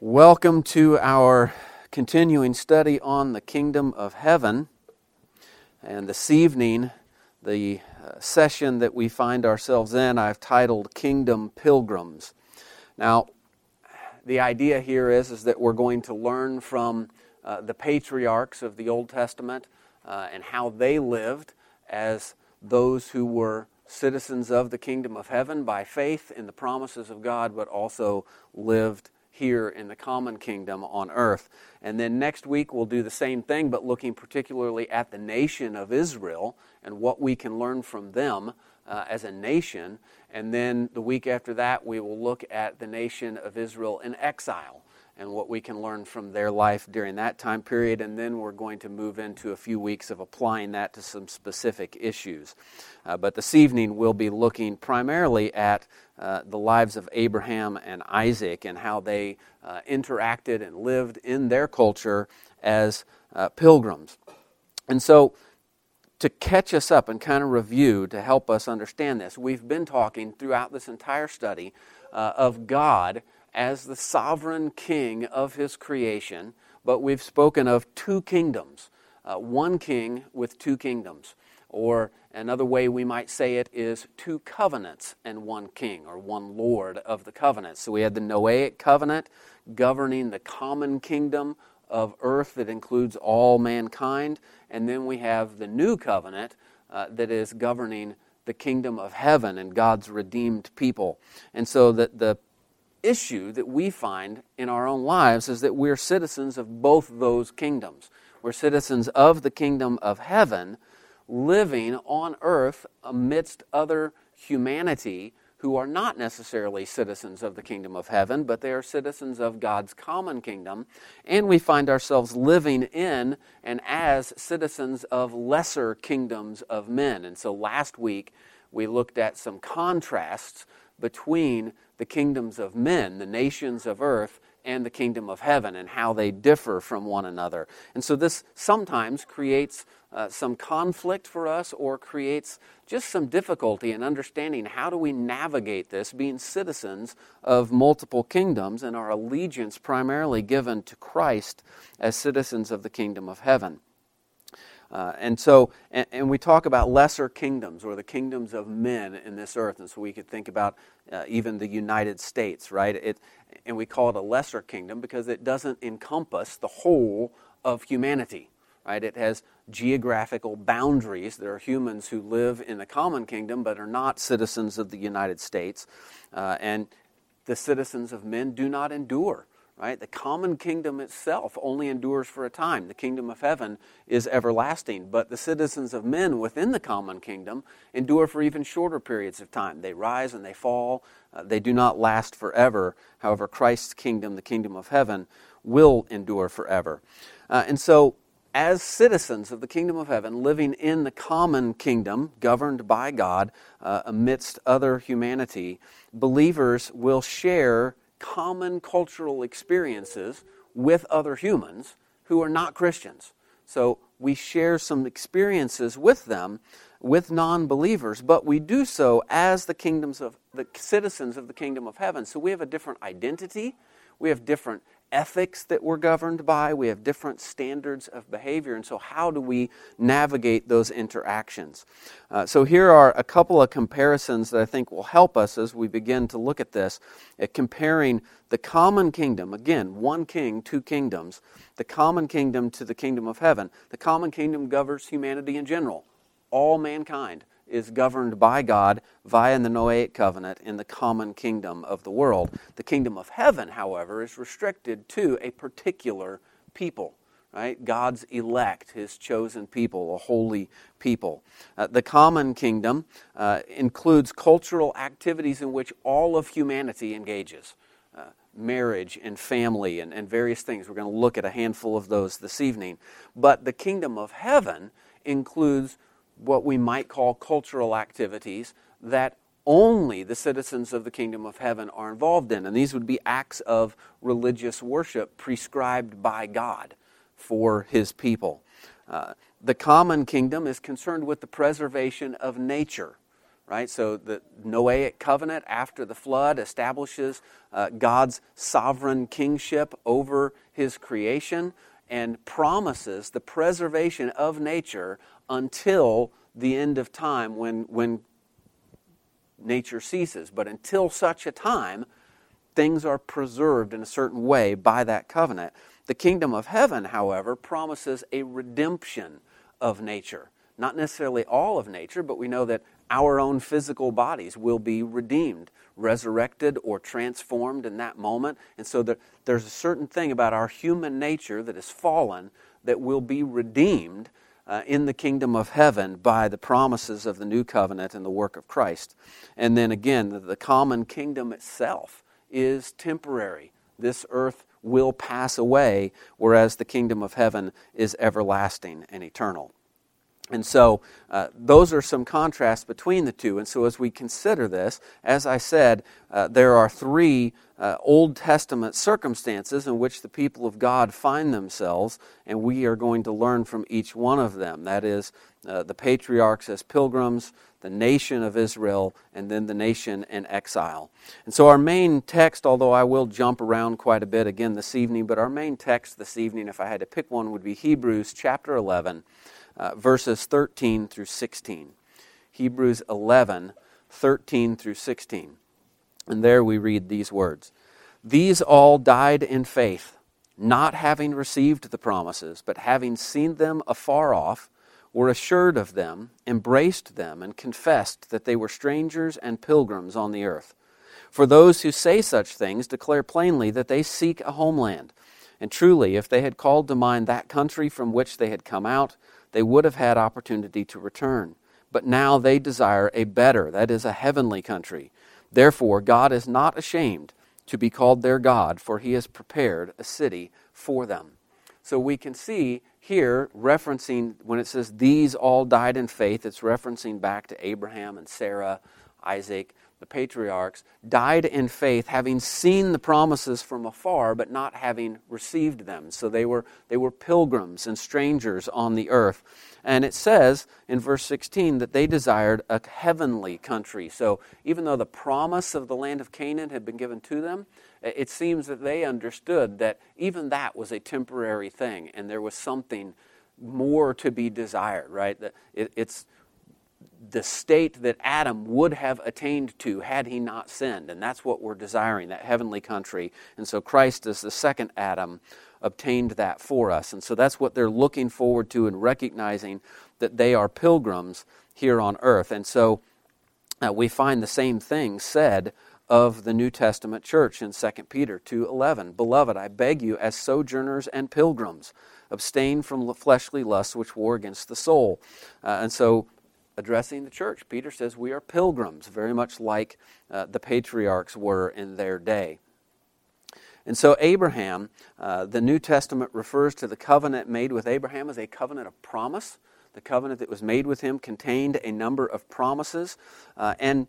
Welcome to our continuing study on the kingdom of heaven. And this evening, the uh, session that we find ourselves in, I've titled Kingdom Pilgrims. Now, the idea here is, is that we're going to learn from uh, the patriarchs of the Old Testament uh, and how they lived as those who were citizens of the kingdom of heaven by faith in the promises of God, but also lived here in the common kingdom on earth. And then next week we'll do the same thing, but looking particularly at the nation of Israel and what we can learn from them uh, as a nation. And then the week after that, we will look at the nation of Israel in exile and what we can learn from their life during that time period. And then we're going to move into a few weeks of applying that to some specific issues. Uh, but this evening, we'll be looking primarily at uh, the lives of Abraham and Isaac and how they uh, interacted and lived in their culture as uh, pilgrims. And so, to catch us up and kind of review to help us understand this, we've been talking throughout this entire study uh, of God as the sovereign king of his creation, but we've spoken of two kingdoms uh, one king with two kingdoms. Or another way we might say it is two covenants and one king, or one Lord of the covenants. So we had the Noahic covenant governing the common kingdom of earth that includes all mankind, and then we have the new covenant uh, that is governing the kingdom of heaven and God's redeemed people. And so the, the issue that we find in our own lives is that we're citizens of both those kingdoms. We're citizens of the kingdom of heaven, living on earth amidst other humanity who are not necessarily citizens of the kingdom of heaven, but they are citizens of God's common kingdom. And we find ourselves living in and as citizens of lesser kingdoms of men. And so last week we looked at some contrasts between the kingdoms of men, the nations of earth, and the kingdom of heaven, and how they differ from one another. And so this sometimes creates uh, some conflict for us or creates just some difficulty in understanding how do we navigate this, being citizens of multiple kingdoms and our allegiance primarily given to Christ as citizens of the kingdom of heaven. Uh, and so, and, and, we talk about lesser kingdoms or the kingdoms of men in this earth. And so we could think about uh, even the United States, right? It, and we call it a lesser kingdom because it doesn't encompass the whole of humanity, right? It has geographical boundaries. There are humans who live in the common kingdom but are not citizens of the United States. Uh, and the citizens of men do not endure right? The common kingdom itself only endures for a time. The kingdom of heaven is everlasting, but the citizens of men within the common kingdom endure for even shorter periods of time. They rise and they fall. Uh, they do not last forever. However, Christ's kingdom, the kingdom of heaven, will endure forever. Uh, and so, as citizens of the kingdom of heaven, living in the common kingdom, governed by God uh, amidst other humanity, believers will share common cultural experiences with other humans who are not Christians. So we share some experiences with them, with non believers, but we do so as the kingdoms of the citizens of the kingdom of heaven. So we have a different identity, we have different ethics that we're governed by, we have different standards of behavior, and so how do we navigate those interactions? Uh, so here are a couple of comparisons that I think will help us as we begin to look at this, at comparing the common kingdom, again, one king, two kingdoms, the common kingdom to the kingdom of heaven. The common kingdom governs humanity in general, all mankind is governed by God via the Noahic covenant in the common kingdom of the world. The kingdom of heaven, however, is restricted to a particular people. Right? God's elect, his chosen people, a holy people. Uh, the common kingdom uh, includes cultural activities in which all of humanity engages uh, marriage and family and, and various things. We're going to look at a handful of those this evening. But the kingdom of heaven includes what we might call cultural activities that only the citizens of the kingdom of heaven are involved in. And these would be acts of religious worship prescribed by God for his people. Uh, the common kingdom is concerned with the preservation of nature. right? So the Noahic covenant after the flood establishes uh, God's sovereign kingship over his creation and promises the preservation of nature until the end of time when, when nature ceases. But until such a time, things are preserved in a certain way by that covenant. The kingdom of heaven, however, promises a redemption of nature. Not necessarily all of nature, but we know that our own physical bodies will be redeemed, resurrected, or transformed in that moment. And so there, there's a certain thing about our human nature that is fallen that will be redeemed uh, in the kingdom of heaven by the promises of the new covenant and the work of Christ. And then again, the, the common kingdom itself is temporary. This earth will pass away, whereas the kingdom of heaven is everlasting and eternal. And so, uh, those are some contrasts between the two. And so, as we consider this, as I said, uh, there are three uh, Old Testament circumstances in which the people of God find themselves, and we are going to learn from each one of them. That is, uh, the patriarchs as pilgrims, the nation of Israel, and then the nation in exile. And so, our main text, although I will jump around quite a bit again this evening, but our main text this evening, if I had to pick one, would be Hebrews chapter 11 uh, verses 13 through 16. Hebrews 11, 13 through 16. And there we read these words These all died in faith, not having received the promises, but having seen them afar off, were assured of them, embraced them, and confessed that they were strangers and pilgrims on the earth. For those who say such things declare plainly that they seek a homeland. And truly, if they had called to mind that country from which they had come out, they would have had opportunity to return. But now they desire a better, that is, a heavenly country. Therefore, God is not ashamed to be called their God, for he has prepared a city for them. So we can see here, referencing when it says these all died in faith, it's referencing back to Abraham and Sarah, Isaac, the patriarchs, died in faith, having seen the promises from afar, but not having received them. So they were, they were pilgrims and strangers on the earth. And it says in verse 16 that they desired a heavenly country. So even though the promise of the land of Canaan had been given to them, it seems that they understood that even that was a temporary thing and there was something more to be desired, right? It's the state that Adam would have attained to had he not sinned. And that's what we're desiring, that heavenly country. And so Christ, as the second Adam, obtained that for us. And so that's what they're looking forward to and recognizing that they are pilgrims here on earth. And so uh, we find the same thing said of the New Testament church in 2 Peter 2:11. Beloved, I beg you as sojourners and pilgrims, abstain from fleshly lusts which war against the soul. Uh, and so addressing the church. Peter says we are pilgrims, very much like uh, the patriarchs were in their day. And so, Abraham, uh, the New Testament refers to the covenant made with Abraham as a covenant of promise. The covenant that was made with him contained a number of promises. Uh, and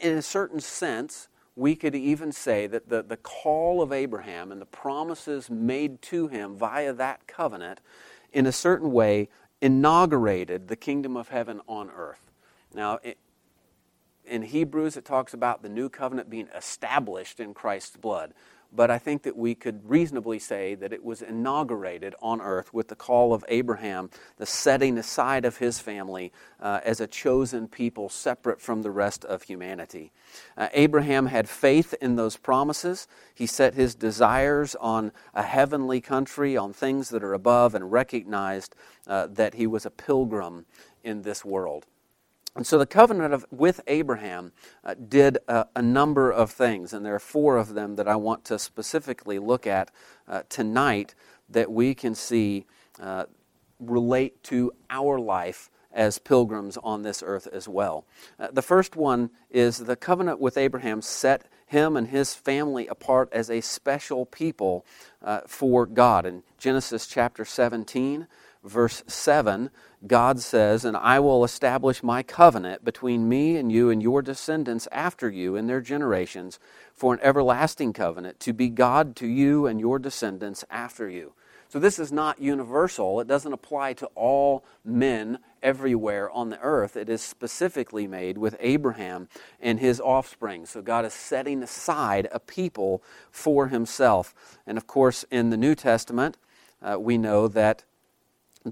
in a certain sense, we could even say that the, the call of Abraham and the promises made to him via that covenant, in a certain way, inaugurated the kingdom of heaven on earth. Now, in Hebrews, it talks about the new covenant being established in Christ's blood but I think that we could reasonably say that it was inaugurated on earth with the call of Abraham, the setting aside of his family uh, as a chosen people separate from the rest of humanity. Uh, Abraham had faith in those promises. He set his desires on a heavenly country, on things that are above, and recognized uh, that he was a pilgrim in this world. And so the covenant of, with Abraham uh, did a, a, number of things, and there are four of them that I want to specifically look at uh, tonight that we can see uh, relate to our life as pilgrims on this earth as well. Uh, the first one is the covenant with Abraham set him and his family apart as a special people uh, for God. In Genesis chapter 17, verse 7, God says, And I will establish my covenant between me and you and your descendants after you in their generations for an everlasting covenant to be God to you and your descendants after you. So this is not universal. It doesn't apply to all men everywhere on the earth. It is specifically made with Abraham and his offspring. So God is setting aside a people for himself. And of course, in the New Testament, uh, we know that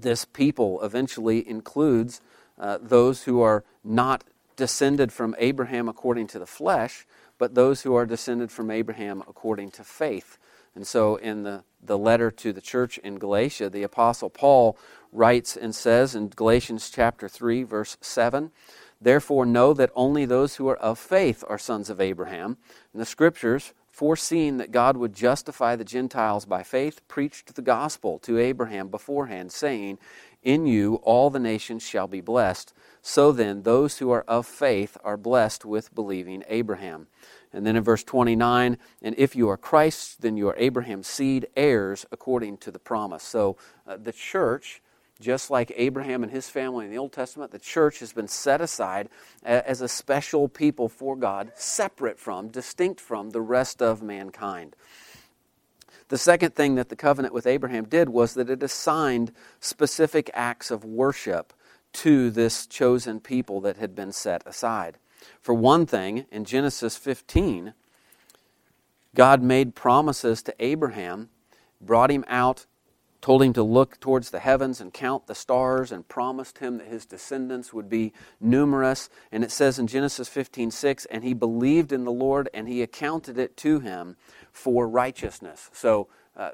this people eventually includes uh, those who are not descended from Abraham according to the flesh, but those who are descended from Abraham according to faith. And so, in the, the letter to the church in Galatia, the Apostle Paul writes and says in Galatians chapter 3, verse 7, Therefore, know that only those who are of faith are sons of Abraham. And the scriptures, foreseeing that God would justify the Gentiles by faith, preached the gospel to Abraham beforehand, saying, In you all the nations shall be blessed. So then, those who are of faith are blessed with believing Abraham. And then in verse 29, and if you are Christ, then you are Abraham's seed, heirs according to the promise. So uh, the church, just like Abraham and his family in the Old Testament, the church has been set aside as a special people for God, separate from, distinct from the rest of mankind. The second thing that the covenant with Abraham did was that it assigned specific acts of worship to this chosen people that had been set aside. For one thing, in Genesis 15, God made promises to Abraham, brought him out, told him to look towards the heavens and count the stars, and promised him that his descendants would be numerous. And it says in Genesis 15 6, and he believed in the Lord, and he accounted it to him for righteousness. So, uh,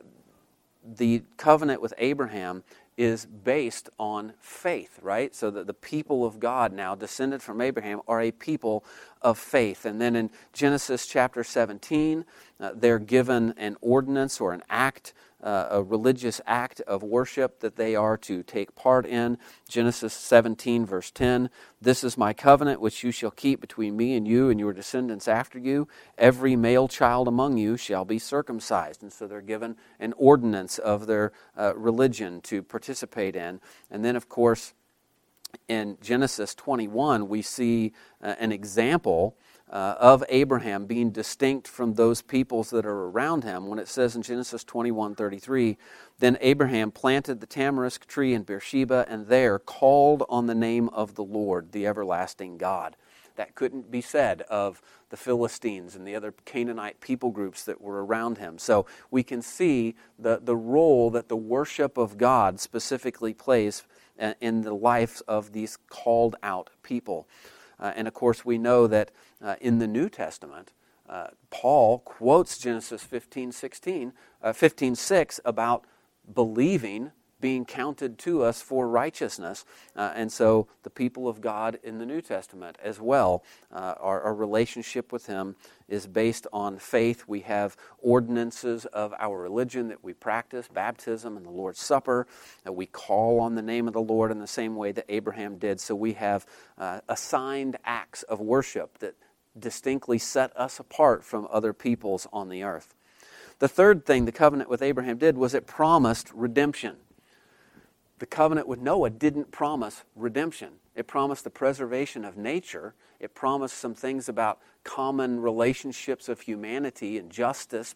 the covenant with Abraham is based on faith, right? So that the people of God now, descended from Abraham, are a people of faith. And then in Genesis chapter 17, uh, they're given an ordinance or an act uh, a religious act of worship that they are to take part in. Genesis 17, verse 10 This is my covenant which you shall keep between me and you and your descendants after you. Every male child among you shall be circumcised. And so they're given an ordinance of their uh, religion to participate in. And then, of course, in Genesis 21, we see uh, an example uh, of Abraham being distinct from those peoples that are around him when it says in Genesis 21 33, then Abraham planted the tamarisk tree in Beersheba and there called on the name of the Lord, the everlasting God. That couldn't be said of the Philistines and the other Canaanite people groups that were around him. So we can see the, the role that the worship of God specifically plays uh, in the lives of these called out people. Uh, and of course, we know that uh, in the New Testament, uh, Paul quotes Genesis 15, 16, uh, 15 6 about believing being counted to us for righteousness. Uh, and so the people of God in the New Testament as well, uh, our, our, relationship with Him is based on faith. We have ordinances of our religion that we practice baptism and the Lord's Supper. Uh, we call on the name of the Lord in the same way that Abraham did. So we have uh, assigned acts of worship that distinctly set us apart from other peoples on the earth. The third thing the covenant with Abraham did was it promised redemption the covenant with Noah didn't promise redemption. It promised the preservation of nature. It promised some things about common relationships of humanity and justice.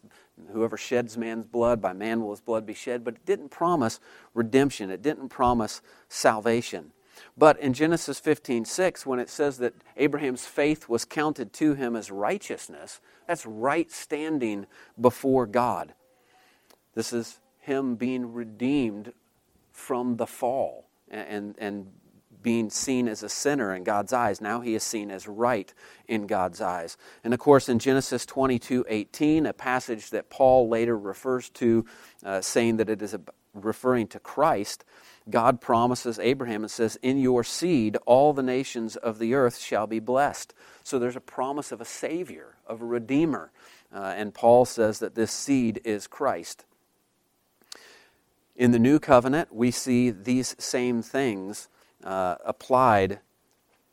Whoever sheds man's blood, by man will his blood be shed. But it didn't promise redemption. It didn't promise salvation. But in Genesis 15 6, when it says that Abraham's faith was counted to him as righteousness, that's right standing before God. This is him being redeemed from the fall and, and being seen as a sinner in God's eyes. Now he is seen as right in God's eyes. And of course, in Genesis 22 18, a passage that Paul later refers to, uh, saying that it is a, referring to Christ, God promises Abraham and says, In your seed, all the nations of the earth shall be blessed. So there's a promise of a Savior, of a Redeemer. Uh, and Paul says that this seed is Christ. In the New Covenant, we see these same things uh, applied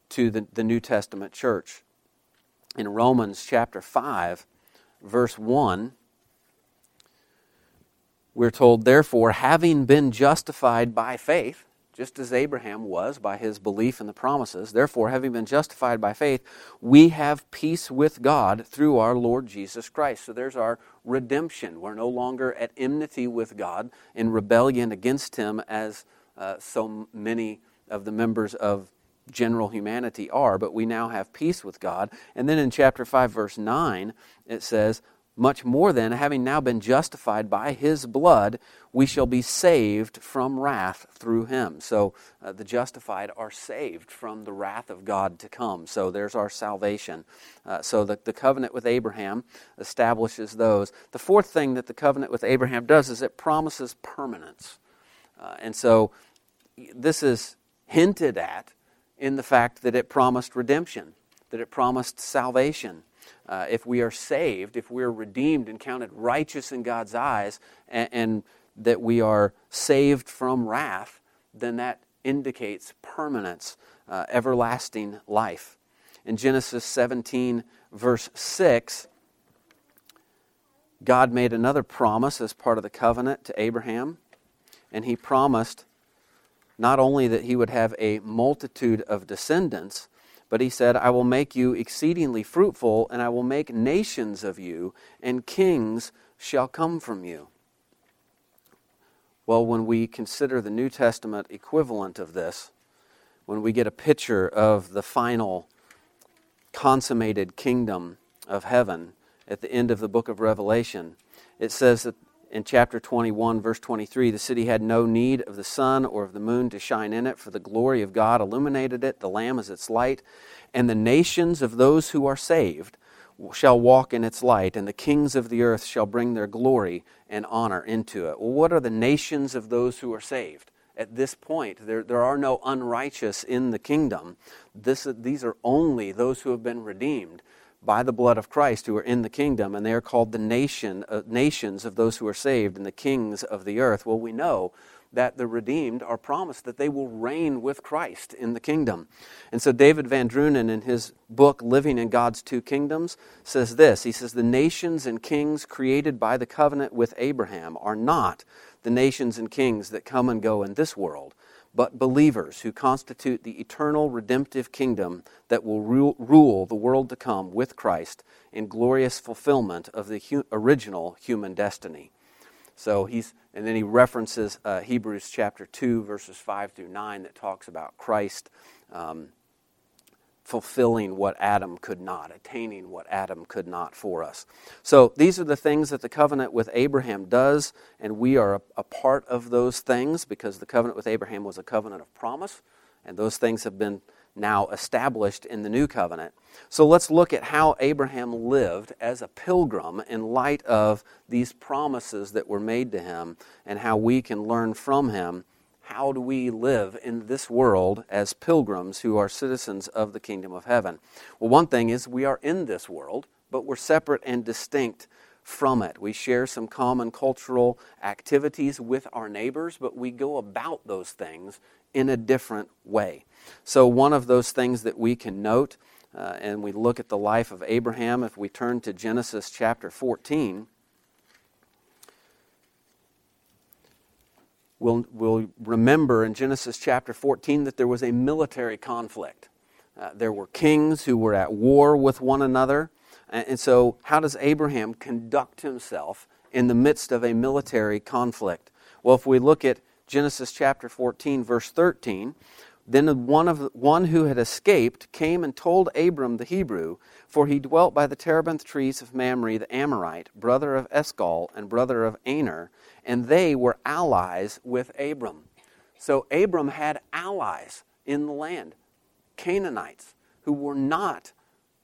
to the, the New Testament church. In Romans chapter 5, verse 1, we're told, therefore, having been justified by faith, just as Abraham was by his belief in the promises. Therefore, having been justified by faith, we have peace with God through our Lord Jesus Christ. So there's our redemption. We're no longer at enmity with God, in rebellion against Him, as uh, so many of the members of general humanity are, but we now have peace with God. And then in chapter 5, verse 9, it says, much more than, having now been justified by his blood, we shall be saved from wrath through him. So uh, the justified are saved from the wrath of God to come. So there's our salvation. Uh, so the, the covenant with Abraham establishes those. The fourth thing that the covenant with Abraham does is it promises permanence. Uh, and so this is hinted at in the fact that it promised redemption, that it promised salvation uh, if we are saved, if we're redeemed and counted righteous in God's eyes, and, and that we are saved from wrath, then that indicates permanence, uh, everlasting life. In Genesis 17, verse 6, God made another promise as part of the covenant to Abraham, and he promised not only that he would have a multitude of descendants, but he said, I will make you exceedingly fruitful, and I will make nations of you, and kings shall come from you. Well, when we consider the New Testament equivalent of this, when we get a picture of the final consummated kingdom of heaven at the end of the book of Revelation, it says that in chapter 21, verse 23, the city had no need of the sun or of the moon to shine in it, for the glory of God illuminated it. The Lamb is its light. And the nations of those who are saved shall walk in its light, and the kings of the earth shall bring their glory and honor into it. Well, what are the nations of those who are saved? At this point, there, there are no unrighteous in the kingdom. This, these are only those who have been redeemed by the blood of Christ who are in the kingdom, and they are called the nation, uh, nations of those who are saved and the kings of the earth. Well, we know that the redeemed are promised that they will reign with Christ in the kingdom. And so David VanDrunen, in his book, Living in God's Two Kingdoms, says this He says, The nations and kings created by the covenant with Abraham are not the nations and kings that come and go in this world but believers who constitute the eternal redemptive kingdom that will rule the world to come with Christ in glorious fulfillment of the original human destiny. So he's, and then he references uh, Hebrews chapter 2, verses 5 through 9, that talks about Christ. Um, fulfilling what Adam could not, attaining what Adam could not for us. So these are the things that the covenant with Abraham does, and we are a, a, part of those things because the covenant with Abraham was a covenant of promise, and those things have been now established in the new covenant. So let's look at how Abraham lived as a pilgrim in light of these promises that were made to him and how we can learn from him how do we live in this world as pilgrims who are citizens of the kingdom of heaven? Well, one thing is we are in this world, but we're separate and distinct from it. We share some common cultural activities with our neighbors, but we go about those things in a different way. So, one of those things that we can note, uh, and we look at the life of Abraham, if we turn to Genesis chapter 14, we'll, we'll remember in Genesis chapter 14 that there was a military conflict. Uh, there were kings who were at war with one another. And, and so, how does Abraham conduct himself in the midst of a military conflict? Well, if we look at Genesis chapter 14, verse 13, then one, of, one who had escaped came and told Abram the Hebrew, for he dwelt by the terebinth trees of Mamre the Amorite, brother of Eshcol and brother of Aner, and they were allies with Abram. So Abram had allies in the land, Canaanites, who were not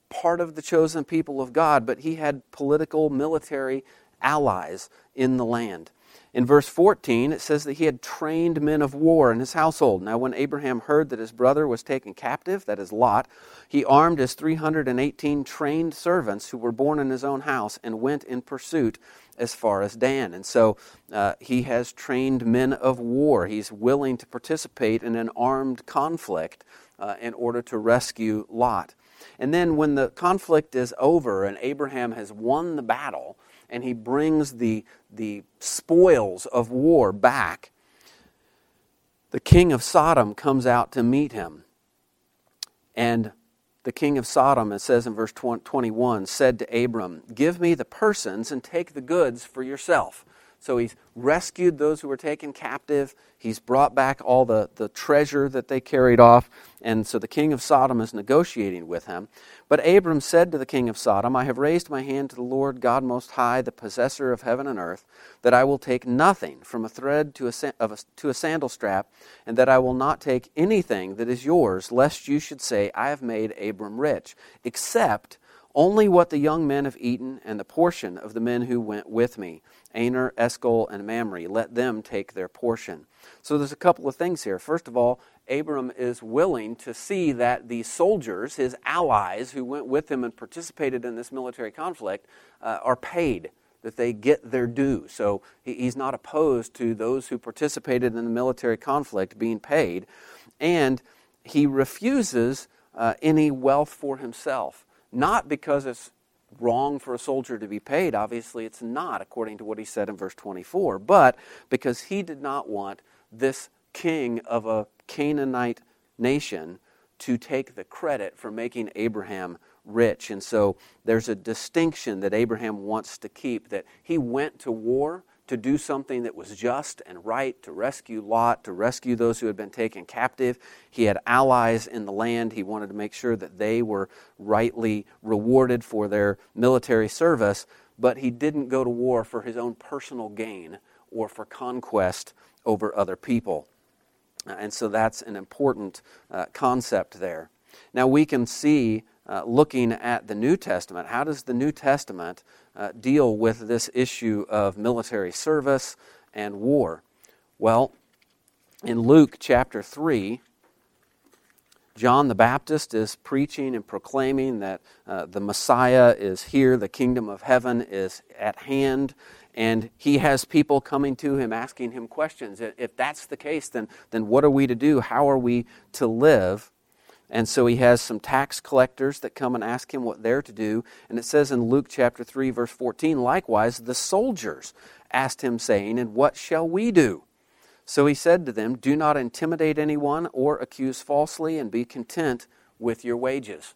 part of the chosen people of God, but he had political, military allies in the land. In verse 14, it says that he had trained men of war in his household. Now, when Abraham heard that his brother was taken captive, that is Lot, he armed his 318 trained servants who were born in his own house and went in pursuit as far as Dan. And so uh, he has trained men of war. He's willing to participate in an armed conflict uh, in order to rescue Lot. And then when the conflict is over and Abraham has won the battle and he brings the, the spoils of war back, the king of Sodom comes out to meet him. And the king of Sodom, it says in verse 21, said to Abram, Give me the persons and take the goods for yourself. So he's rescued those who were taken captive. He's brought back all the, the treasure that they carried off. And so the king of Sodom is negotiating with him. But Abram said to the king of Sodom, I have raised my hand to the Lord God Most High, the possessor of heaven and earth, that I will take nothing from a thread to a, a, to a sandal strap, and that I will not take anything that is yours, lest you should say, I have made Abram rich, except only what the young men have eaten and the portion of the men who went with me, Aner, Eshcol, and Mamre. Let them take their portion. So there's a couple of things here. First of all, Abram is willing to see that the soldiers, his allies who went with him and participated in this military conflict, uh, are paid, that they get their due. So he's not opposed to those who participated in the military conflict being paid. And he refuses uh, any wealth for himself not because it's wrong for a soldier to be paid. Obviously, it's not, according to what he said in verse 24, but because he did not want this king of a Canaanite nation to take the credit for making Abraham rich. And so there's a distinction that Abraham wants to keep that he went to war to do something that was just and right, to rescue Lot, to rescue those who had been taken captive. He had allies in the land. He wanted to make sure that they were rightly rewarded for their military service, but he didn't go to war for his own personal gain or for conquest over other people. And so that's an important uh, concept there. Now we can see, uh, looking at the New Testament, how does the New Testament uh, deal with this issue of military service and war? Well, in Luke chapter 3, John the Baptist is preaching and proclaiming that uh, the Messiah is here, the kingdom of heaven is at hand, and he has people coming to him asking him questions. If that's the case, then, then what are we to do? How are we to live? And so he has some tax collectors that come and ask him what they're to do. And it says in Luke chapter 3, verse 14, likewise, the soldiers asked him, saying, And what shall we do? So he said to them, Do not intimidate anyone or accuse falsely, and be content with your wages.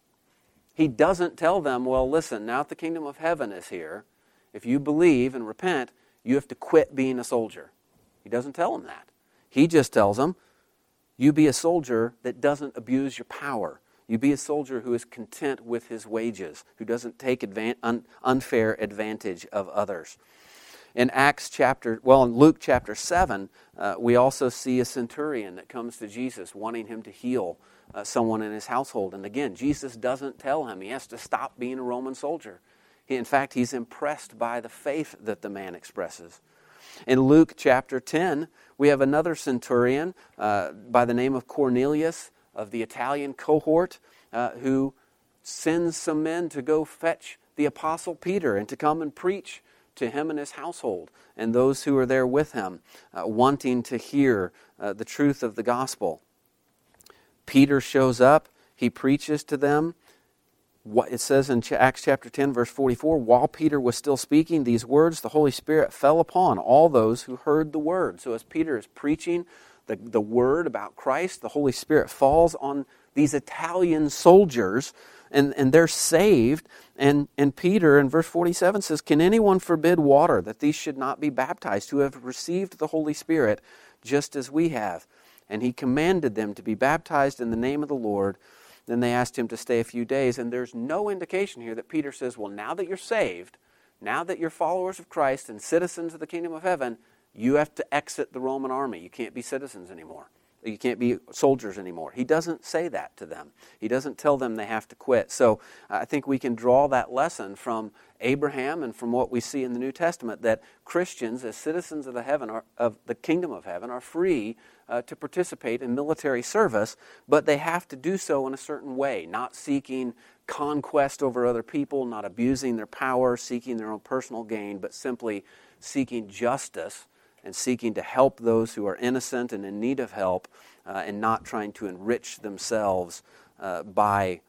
He doesn't tell them, Well, listen, now that the kingdom of heaven is here, if you believe and repent, you have to quit being a soldier. He doesn't tell them that. He just tells them, you be a soldier that doesn't abuse your power. You be a soldier who is content with his wages, who doesn't take advan- un- unfair advantage of others. In Acts chapter, well, in Luke chapter 7, uh, we also see a centurion that comes to Jesus wanting him to heal uh, someone in his household. And again, Jesus doesn't tell him he has to stop being a Roman soldier. He, in fact, he's impressed by the faith that the man expresses. In Luke chapter 10, we have another centurion uh, by the name of Cornelius of the Italian cohort uh, who sends some men to go fetch the apostle Peter and to come and preach to him and his household and those who are there with him, uh, wanting to hear uh, the truth of the gospel. Peter shows up, he preaches to them, what it says in Acts chapter 10, verse 44 while Peter was still speaking these words, the Holy Spirit fell upon all those who heard the word. So, as Peter is preaching the, the word about Christ, the Holy Spirit falls on these Italian soldiers and, and they're saved. And, and Peter in verse 47 says, Can anyone forbid water that these should not be baptized who have received the Holy Spirit just as we have? And he commanded them to be baptized in the name of the Lord. Then they asked him to stay a few days, and there's no indication here that Peter says, Well, now that you're saved, now that you're followers of Christ and citizens of the kingdom of heaven, you have to exit the Roman army. You can't be citizens anymore. You can't be soldiers anymore. He doesn't say that to them. He doesn't tell them they have to quit. So I think we can draw that lesson from Abraham and from what we see in the New Testament that Christians, as citizens of the heaven, are, of the kingdom of heaven, are free uh, to participate in military service, but they have to do so in a certain way, not seeking conquest over other people, not abusing their power, seeking their own personal gain, but simply seeking justice and seeking to help those who are innocent and in need of help, uh, and not trying to enrich themselves uh, by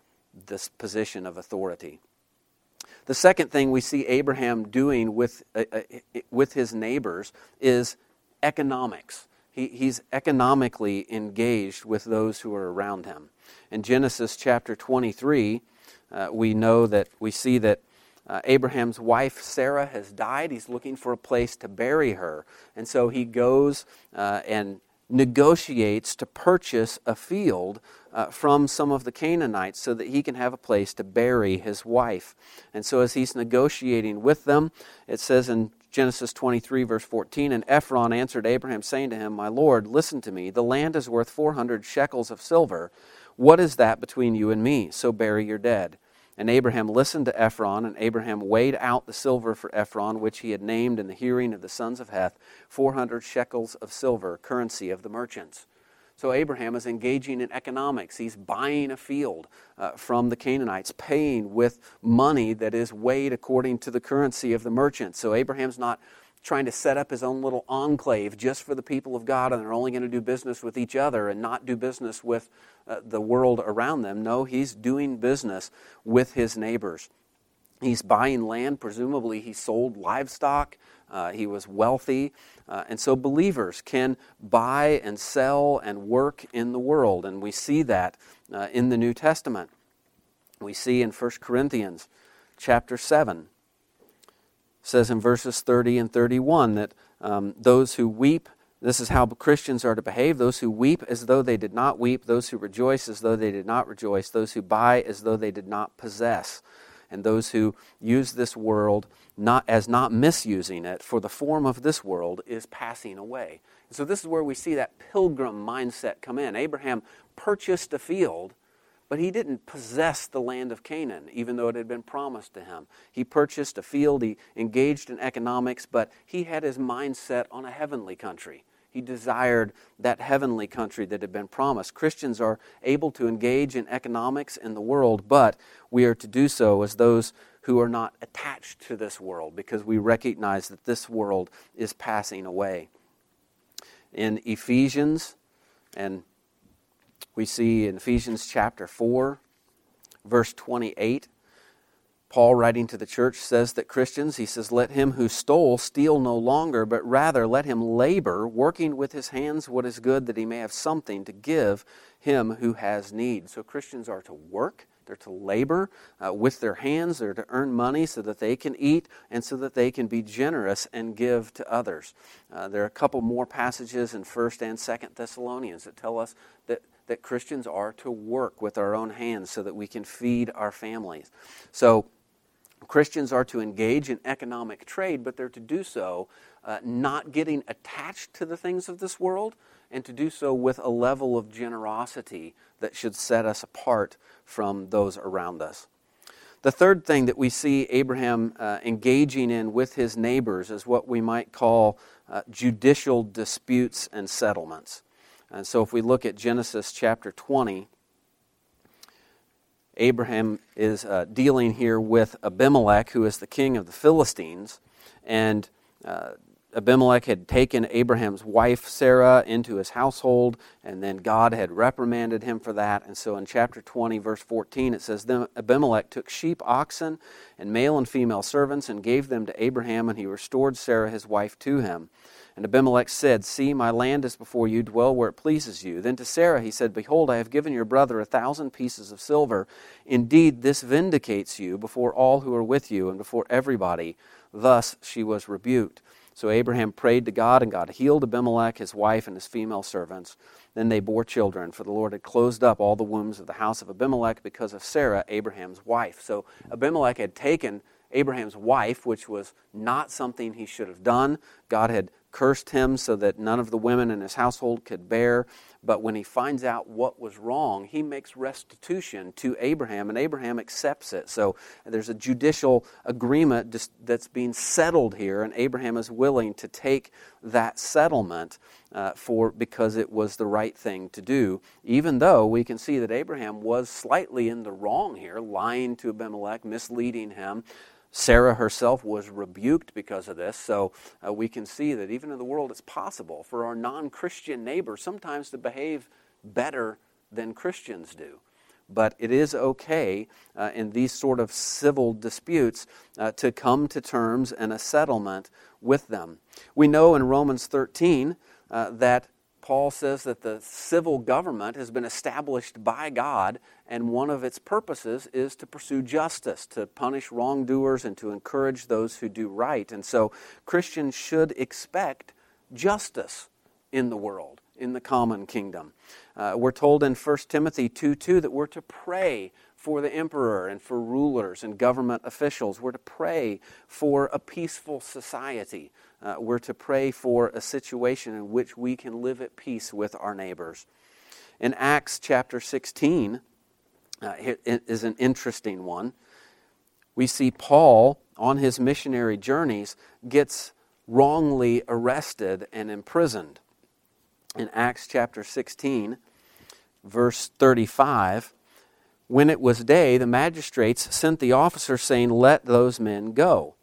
this position of authority. The second thing we see Abraham doing with, uh, uh with his neighbors is economics. he, he's economically engaged with those who are around him. In Genesis chapter 23, uh, we know that we see that uh, Abraham's wife Sarah has died. He's looking for a place to bury her. And so he goes uh, and negotiates to purchase a field uh, from some of the Canaanites so that he can have a place to bury his wife. And so as he's negotiating with them, it says in Genesis 23, verse 14, And Ephron answered Abraham, saying to him, My Lord, listen to me. The land is worth 400 shekels of silver. What is that between you and me? So bury your dead. And Abraham listened to Ephron, and Abraham weighed out the silver for Ephron, which he had named in the hearing of the sons of Heth, 400 shekels of silver, currency of the merchants. So Abraham is engaging in economics. He's buying a field uh, from the Canaanites, paying with money that is weighed according to the currency of the merchants. So Abraham's not trying to set up his own little enclave just for the people of God and they're only going to do business with each other and not do business with uh, the world around them. No, he's doing business with his neighbors. He's buying land. Presumably, he sold livestock. Uh, he was wealthy. Uh, and so, believers can buy and sell and work in the world. And we see that uh, in the New Testament. We see in 1 Corinthians chapter 7 says in verses 30 and 31 that um, those who weep, this is how Christians are to behave those who weep as though they did not weep, those who rejoice as though they did not rejoice, those who buy as though they did not possess, and those who use this world not as not misusing it, for the form of this world is passing away. so this is where we see that pilgrim mindset come in. Abraham purchased a field but he didn't possess the land of Canaan, even though it had been promised to him. He purchased a field, he engaged in economics, but he had his mind set on a heavenly country. He desired that heavenly country that had been promised. Christians are able to engage in economics in the world, but we are to do so as those who are not attached to this world because we recognize that this world is passing away. In Ephesians, and we see in Ephesians chapter 4, verse 28, Paul, writing to the church, says that Christians, he says, let him who stole steal no longer, but rather let him labor, working with his hands what is good, that he may have something to give him who has need. So Christians are to work they're to labor uh, with their hands. They're to earn money so that they can eat and so that they can be generous and give to others. Uh, there are a couple more passages in 1st and 2nd Thessalonians that tell us that, that Christians are to work with our own hands so that we can feed our families. So, Christians are to engage in economic trade, but they're to do so uh, not getting attached to the things of this world, and to do so with a level of generosity that should set us apart from those around us. The third thing that we see Abraham uh, engaging in with his neighbors is what we might call uh, judicial disputes and settlements. And so if we look at Genesis chapter 20, Abraham is uh, dealing here with Abimelech, who is the king of the Philistines. And uh, Abimelech had taken Abraham's wife Sarah into his household, and then God had reprimanded him for that. And so in chapter 20, verse 14, it says, Then Abimelech took sheep, oxen, and male and female servants, and gave them to Abraham, and he restored Sarah his wife to him. And Abimelech said, See, my land is before you, dwell where it pleases you. Then to Sarah he said, Behold, I have given your brother a thousand pieces of silver. Indeed, this vindicates you before all who are with you, and before everybody. Thus she was rebuked. So Abraham prayed to God, and God healed Abimelech, his wife, and his female servants. Then they bore children, for the Lord had closed up all the wombs of the house of Abimelech because of Sarah, Abraham's wife. So Abimelech had taken Abraham's wife, which was not something he should have done. God had cursed him so that none of the women in his household could bear. But when he finds out what was wrong, he makes restitution to Abraham, and Abraham accepts it. So there's a judicial agreement that's being settled here, and Abraham is willing to take that settlement uh, for because it was the right thing to do. Even though we can see that Abraham was slightly in the wrong here, lying to Abimelech, misleading him. Sarah herself was rebuked because of this, so uh, we can see that even in the world it's possible for our non Christian neighbor sometimes to behave better than Christians do. But it is okay uh, in these sort of civil disputes uh, to come to terms and a settlement with them. We know in Romans 13 uh, that Paul says that the civil government has been established by God, and one of its purposes is to pursue justice, to punish wrongdoers, and to encourage those who do right. And so Christians should expect justice in the world, in the common kingdom. Uh, we're told in 1 Timothy 2 2 that we're to pray for the emperor and for rulers and government officials. We're to pray for a peaceful society. Uh, we're to pray for a situation in which we can live at peace with our neighbors. In Acts chapter 16 uh, is an interesting one. We see Paul on his missionary journeys gets wrongly arrested and imprisoned. In Acts chapter 16, verse 35, when it was day, the magistrates sent the officer saying, Let those men go.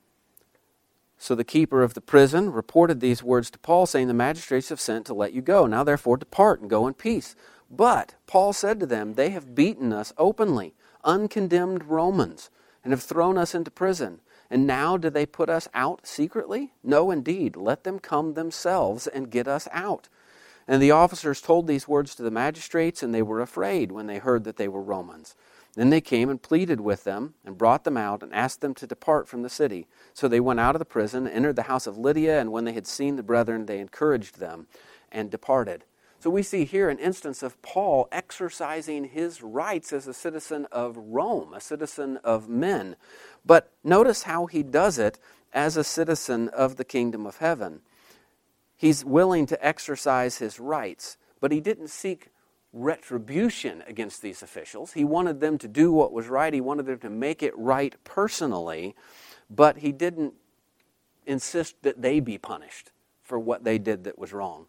So the keeper of the prison reported these words to Paul, saying, The magistrates have sent to let you go. Now therefore depart and go in peace. But Paul said to them, They have beaten us openly, uncondemned Romans, and have thrown us into prison. And now do they put us out secretly? No, indeed. Let them come themselves and get us out. And the officers told these words to the magistrates, and they were afraid when they heard that they were Romans. Then they came and pleaded with them, and brought them out, and asked them to depart from the city. So they went out of the prison, entered the house of Lydia, and when they had seen the brethren, they encouraged them, and departed. So we see here an instance of Paul exercising his rights as a citizen of Rome, a citizen of men. But notice how he does it as a citizen of the kingdom of heaven. He's willing to exercise his rights, but he didn't seek retribution against these officials. He wanted them to do what was right, he wanted them to make it right personally, but he didn't insist that they be punished for what they did that was wrong.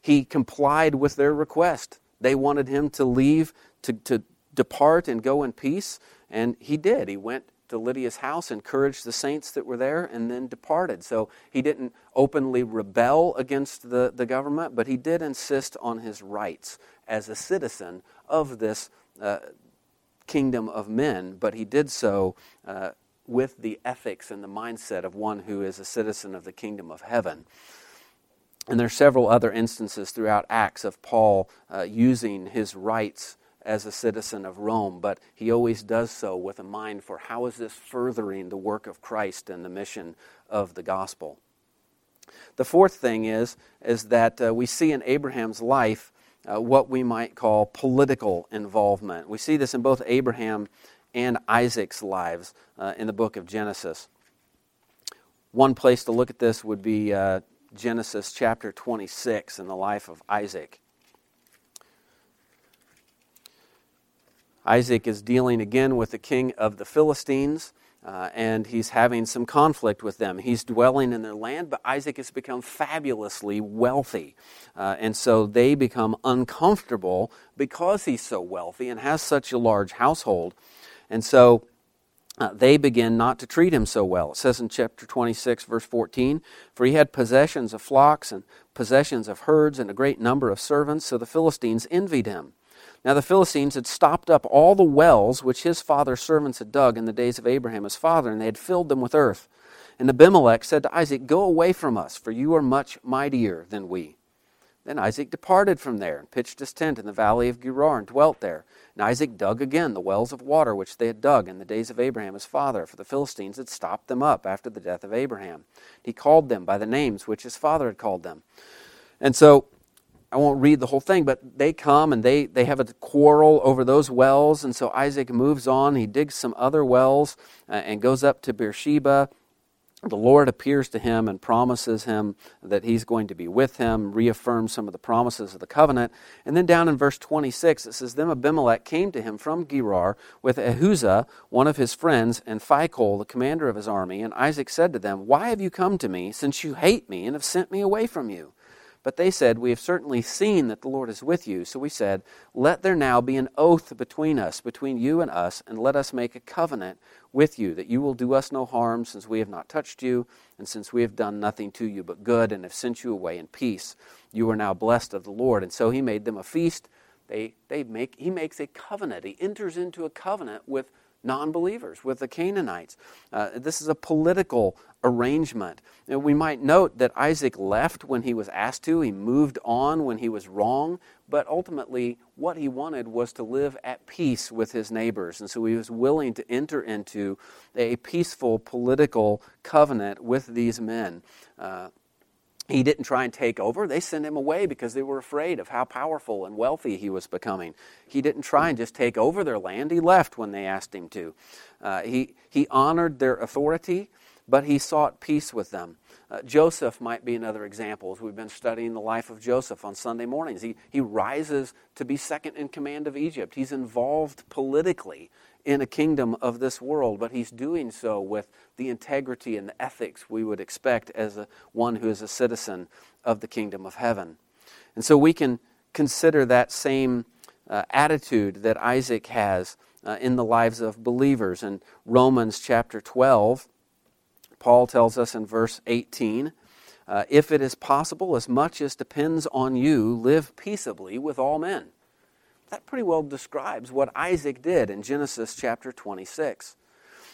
He complied with their request. They wanted him to leave, to, to depart and go in peace, and he did. He went to Lydia's house, encouraged the saints that were there, and then departed. So he didn't openly rebel against the, the government, but he did insist on his rights as a citizen of this uh, kingdom of men, but he did so uh, with the ethics and the mindset of one who is a citizen of the kingdom of heaven. And there are several other instances throughout Acts of Paul uh, using his rights as a citizen of Rome, but he always does so with a mind for how is this furthering the work of Christ and the mission of the gospel. The fourth thing is, is that uh, we see in Abraham's life uh, what we might call political involvement. We see this in both Abraham and Isaac's lives uh, in the book of Genesis. One place to look at this would be uh, Genesis chapter 26 in the life of Isaac. Isaac is dealing again with the king of the Philistines, uh, and he's having some conflict with them. He's dwelling in their land, but Isaac has become fabulously wealthy. Uh, and so they become uncomfortable because he's so wealthy and has such a large household. And so uh, they begin not to treat him so well. It says in chapter 26, verse 14, For he had possessions of flocks and possessions of herds and a great number of servants, so the Philistines envied him. Now the Philistines had stopped up all the wells which his father's servants had dug in the days of Abraham his father, and they had filled them with earth. And Abimelech said to Isaac, Go away from us, for you are much mightier than we. Then Isaac departed from there and pitched his tent in the valley of Gerar and dwelt there. And Isaac dug again the wells of water which they had dug in the days of Abraham his father, for the Philistines had stopped them up after the death of Abraham. He called them by the names which his father had called them. And so I won't read the whole thing, but they come and they, they have a quarrel over those wells. And so Isaac moves on. He digs some other wells uh, and goes up to Beersheba the Lord appears to him and promises him that he's going to be with him, reaffirms some of the promises of the covenant. And then down in verse 26, it says, Then Abimelech came to him from Gerar with Ahuzzath, one of his friends, and Phicol, the commander of his army. And Isaac said to them, Why have you come to me, since you hate me and have sent me away from you? But they said, We have certainly seen that the Lord is with you. So we said, Let there now be an oath between us, between you and us, and let us make a covenant with you, that you will do us no harm, since we have not touched you, and since we have done nothing to you but good, and have sent you away in peace. You are now blessed of the Lord. And so he made them a feast. They, they make, he makes a covenant. He enters into a covenant with non believers, with the Canaanites. Uh, this is a political arrangement. And we might note that Isaac left when he was asked to, he moved on when he was wrong, but ultimately what he wanted was to live at peace with his neighbors. And so he was willing to enter into a peaceful political covenant with these men. Uh, he didn't try and take over. They sent him away because they were afraid of how powerful and wealthy he was becoming. He didn't try and just take over their land. He left when they asked him to. Uh, he, he honored their authority, but he sought peace with them. Uh, Joseph might be another example as we've been studying the life of Joseph on Sunday mornings. He, he rises to be second in command of Egypt. He's involved politically in a kingdom of this world, but he's doing so with the integrity and the ethics we would expect as a, one who is a citizen of the kingdom of heaven. And so we can consider that same uh, attitude that Isaac has uh, in the lives of believers. In Romans chapter 12, Paul tells us in verse 18 uh, if it is possible, as much as depends on you, live peaceably with all men that pretty well describes what Isaac did in Genesis chapter 26.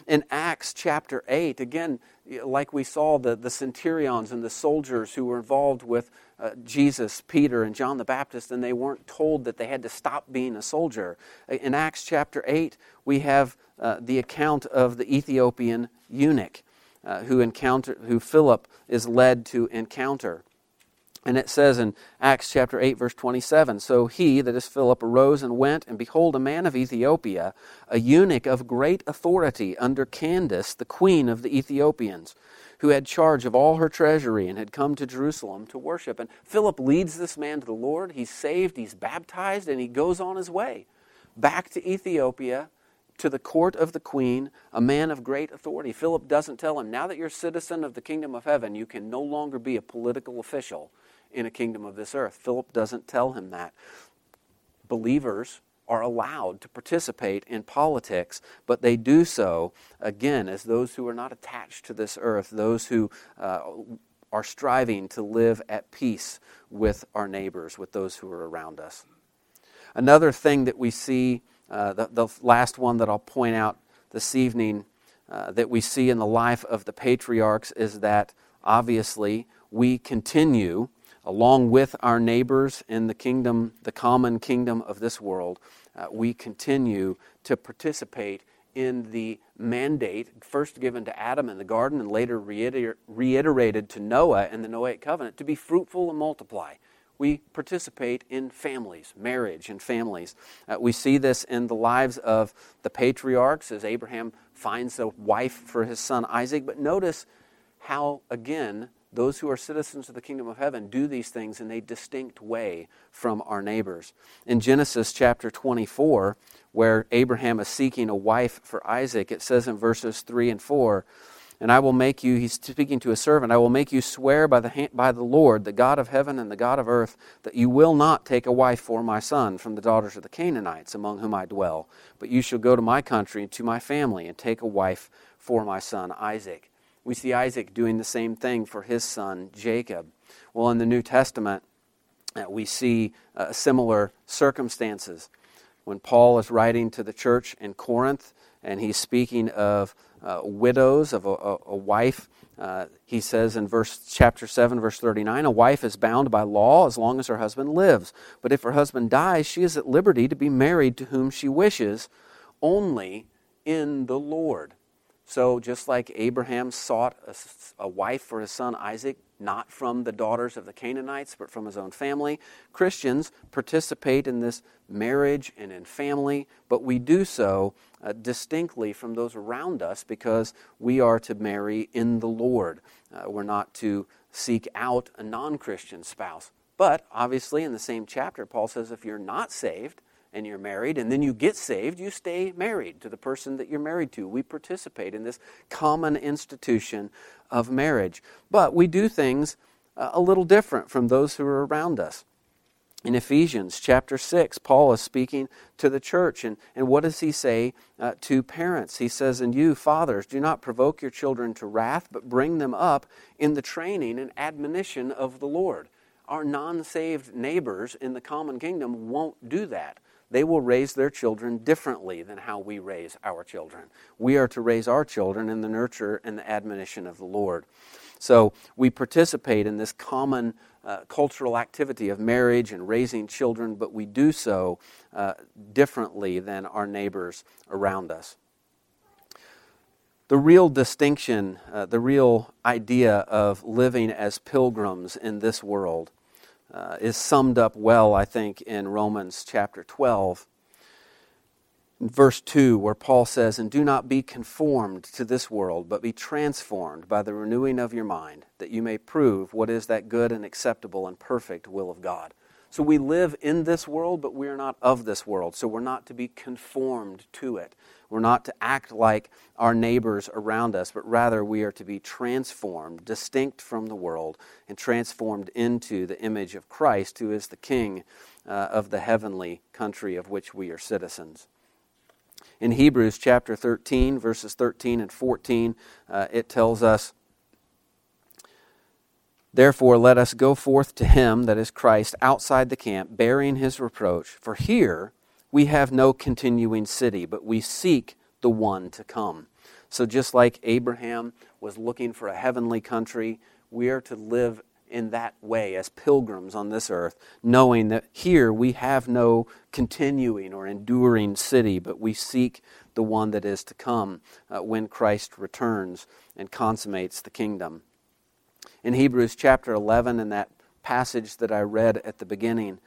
In Acts chapter 8, again, like we saw the, the centurions and the soldiers who were involved with uh, Jesus, Peter, and John the Baptist, and they weren't told that they had to stop being a soldier. In Acts chapter 8, we have uh, the account of the Ethiopian eunuch uh, who, encounter, who Philip is led to encounter. And it says in Acts chapter 8, verse 27 So he, that is Philip, arose and went, and behold, a man of Ethiopia, a eunuch of great authority under Candace, the queen of the Ethiopians, who had charge of all her treasury and had come to Jerusalem to worship. And Philip leads this man to the Lord. He's saved, he's baptized, and he goes on his way back to Ethiopia to the court of the queen, a man of great authority. Philip doesn't tell him, now that you're a citizen of the kingdom of heaven, you can no longer be a political official in a kingdom of this earth. Philip doesn't tell him that. Believers are allowed to participate in politics, but they do so, again, as those who are not attached to this earth, those who uh, are striving to live at peace with our neighbors, with those who are around us. Another thing that we see, uh, the, the, last one that I'll point out this evening, uh, that we see in the life of the patriarchs is that obviously we continue along with our neighbors in the kingdom, the common kingdom of this world, uh, we continue to participate in the mandate first given to Adam in the garden and later reiter- reiterated to Noah in the Noahic covenant to be fruitful and multiply. We participate in families, marriage and families. Uh, we see this in the lives of the patriarchs as Abraham finds a wife for his son Isaac. But notice how, again, those who are citizens of the kingdom of heaven do these things in a distinct way from our neighbors. In Genesis chapter 24, where Abraham is seeking a wife for Isaac, it says in verses 3 and 4, and I will make you, he's speaking to a servant, I will make you swear by the, by the Lord, the God of heaven and the God of earth, that you will not take a wife for my son from the daughters of the Canaanites among whom I dwell, but you shall go to my country and to my family and take a wife for my son Isaac. We see Isaac doing the same thing for his son Jacob. Well, in the New Testament, uh, we see uh, similar circumstances. When Paul is writing to the church in Corinth, and he's speaking of uh, widows, of a, a, a wife, uh, he says in verse chapter 7, verse 39, a wife is bound by law as long as her husband lives. But if her husband dies, she is at liberty to be married to whom she wishes, only in the Lord. So, just like Abraham sought a, a, wife for his son Isaac, not from the daughters of the Canaanites, but from his own family, Christians participate in this marriage and in family, but we do so uh, distinctly from those around us because we are to marry in the Lord. Uh, we're not to seek out a non Christian spouse. But obviously, in the same chapter, Paul says if you're not saved, and you're married, and then you get saved, you stay married to the person that you're married to. We participate in this common institution of marriage. But we do things uh, a little different from those who are around us. In Ephesians chapter 6, Paul is speaking to the church, and, and what does he say uh, to parents? He says, And you, fathers, do not provoke your children to wrath, but bring them up in the training and admonition of the Lord. Our non saved neighbors in the common kingdom won't do that they will raise their children differently than how we raise our children. We are to raise our children in the nurture and the admonition of the Lord. So we participate in this common uh, cultural activity of marriage and raising children, but we do so uh, differently than our neighbors around us. The real distinction, uh, the real idea of living as pilgrims in this world uh, is summed up well, I think, in Romans chapter 12. verse 2, where Paul says, And do not be conformed to this world, but be transformed by the renewing of your mind, that you may prove what is that good and acceptable and perfect will of God. So we live in this world, but we are not of this world. So we're not to be conformed to it. We're not to act like our neighbors around us, but rather we are to be transformed, distinct from the world, and transformed into the image of Christ, who is the King uh, of the heavenly country of which we are citizens. In Hebrews chapter 13, verses 13 and 14, uh, it tells us Therefore, let us go forth to him, that is Christ, outside the camp, bearing his reproach. For here we have no continuing city, but we seek the one to come. So, just like Abraham was looking for a heavenly country, we are to live in that way as pilgrims on this earth, knowing that here we have no continuing or enduring city, but we seek the one that is to come uh, when Christ returns and consummates the kingdom in Hebrews chapter 11, in that passage that I read at the beginning,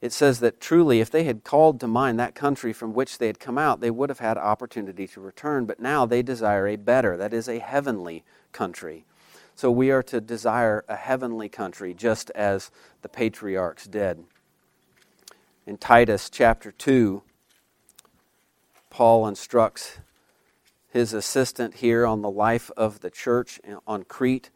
it says that truly, if they had called to mind that country from which they had come out, they would have had opportunity to return. But now they desire a better, that is, a heavenly country. So we are to desire a heavenly country, just as the patriarchs did. In Titus chapter 2, Paul instructs his assistant here on the life of the church on Crete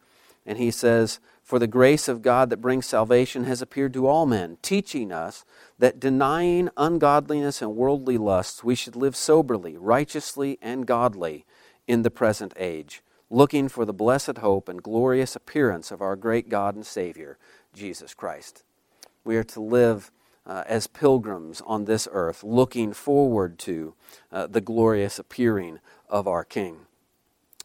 and he says, For the grace of God that brings salvation has appeared to all men, teaching us that denying ungodliness and worldly lusts, we should live soberly, righteously, and godly in the present age, looking for the blessed hope and glorious appearance of our great God and Savior, Jesus Christ. We are to live uh, as pilgrims on this earth, looking forward to uh, the glorious appearing of our King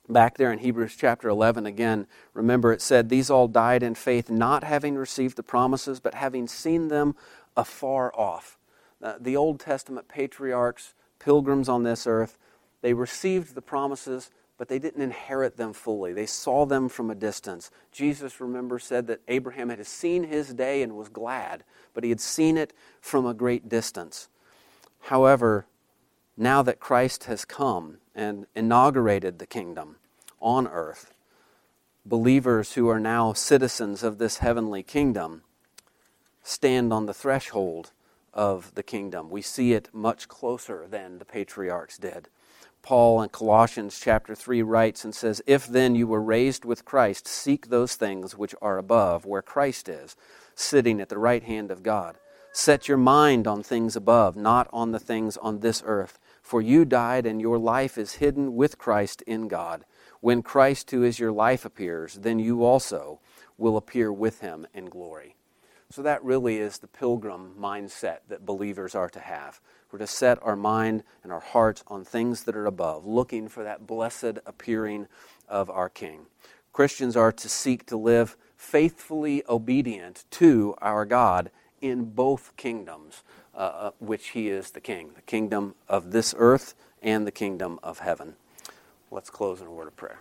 back there in Hebrews chapter 11 again, remember it said, These all died in faith, not having received the promises, but having seen them afar off. Uh, the Old Testament patriarchs, pilgrims on this earth, they received the promises, but they didn't inherit them fully. They saw them from a distance. Jesus, remember, said that Abraham had seen his day and was glad, but he had seen it from a great distance. However, now that Christ has come and inaugurated the kingdom on earth, believers who are now citizens of this heavenly kingdom stand on the threshold of the kingdom. We see it much closer than the patriarchs did. Paul in Colossians chapter 3 writes and says, If then you were raised with Christ, seek those things which are above, where Christ is, sitting at the right hand of God. Set your mind on things above, not on the things on this earth. For you died, and your life is hidden with Christ in God. When Christ, who is your life, appears, then you also will appear with him in glory. So, that really is the pilgrim mindset that believers are to have. We're to set our mind and our hearts on things that are above, looking for that blessed appearing of our King. Christians are to seek to live faithfully obedient to our God in both kingdoms uh, which he is the king, the kingdom of this earth and the kingdom of heaven. Let's close in a word of prayer.